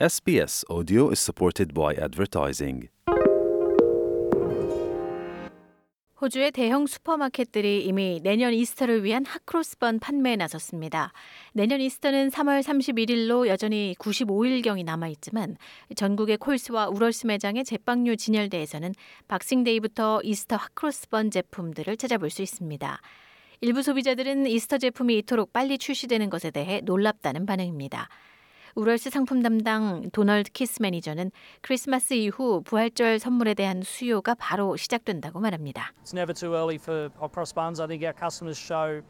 SBS Audio is supported by advertising. 호주의 대형 슈퍼마켓들이 이미 내년 Easter를 위한 hot cross bun 판매에 나섰습니다. 내년 Easter는 3월 31일로 여전히 95일경이 남아있지만 전국의 Coles와 Woolworths 매장의 제빵류 진열대에서는 박싱데이부터 이스터 핫크로스번 제품들을 찾아볼 수 있습니다. 일부 소비자들은 Easter 제품이 이토록 빨리 출시되는 것에 대해 놀랍다는 반응입니다. 우럴스 상품 담당 도널드 키스 매니저는 크리스마스 이후 부활절 선물에 대한 수요가 바로 시작된다고 말합니다. It's never too early for hot cross buns. I think our customers show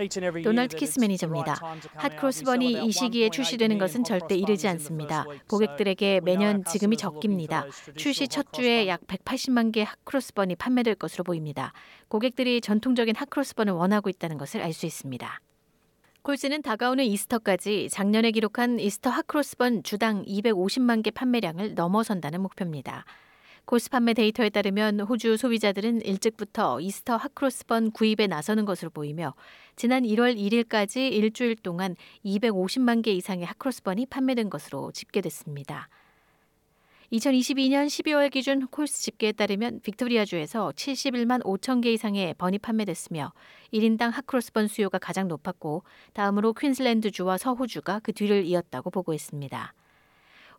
each and every year 도널드 키스 매니저입니다. right time to come 핫 out. We 크로스번이 sell about 이 시기에 1.8 출시되는 것은 절대 이르지 않습니다. 고객들에게 매년 지금이 적깁니다. 출시 첫 주에. 약 180만 개의 핫크로스번이 판매될 것으로 보입니다. 고객들이 전통적인 핫크로스번을 원하고 있다는 것을 알 수 있습니다. Coles는 다가오는 Easter까지 작년에 기록한 Easter hot cross bun 주당 250만 개 판매량을 넘어선다는 목표입니다. Coles 판매 데이터에 따르면 호주 소비자들은 일찍부터 Easter hot cross bun 구입에 나서는 것으로 보이며 지난 1월 1일까지 일주일 동안 250만 개 이상의 hot cross bun이 판매된 것으로 집계됐습니다. 2022년 12월 기준 Coles 집계에 따르면 빅토리아주에서 71만 5천 개 이상의 bun이 판매됐으며 1인당 핫크로스번 수요가 가장 높았고 다음으로 퀸슬랜드주와 서호주가 그 뒤를 이었다고 보고했습니다.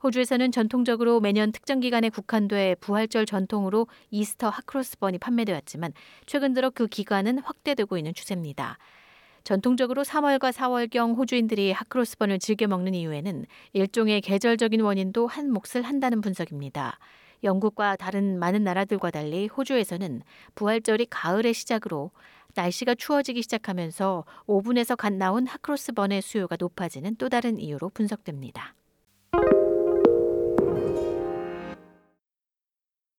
호주에서는 전통적으로 매년 특정 기간에 국한돼 부활절 전통으로 이스터 핫크로스번이 판매되어 왔지만 최근 들어 그 기간은 확대되고 있는 추세입니다. 전통적으로 3월과 4월경 호주인들이 핫크로스번을 즐겨 먹는 이유에는 일종의 계절적인 원인도 한 몫을 한다는 분석입니다. 영국과 다른 많은 나라들과 달리 호주에서는 부활절이 가을의 시작으로 날씨가 추워지기 시작하면서 오븐에서 갓 나온 핫크로스번의 수요가 높아지는 또 다른 이유로 분석됩니다.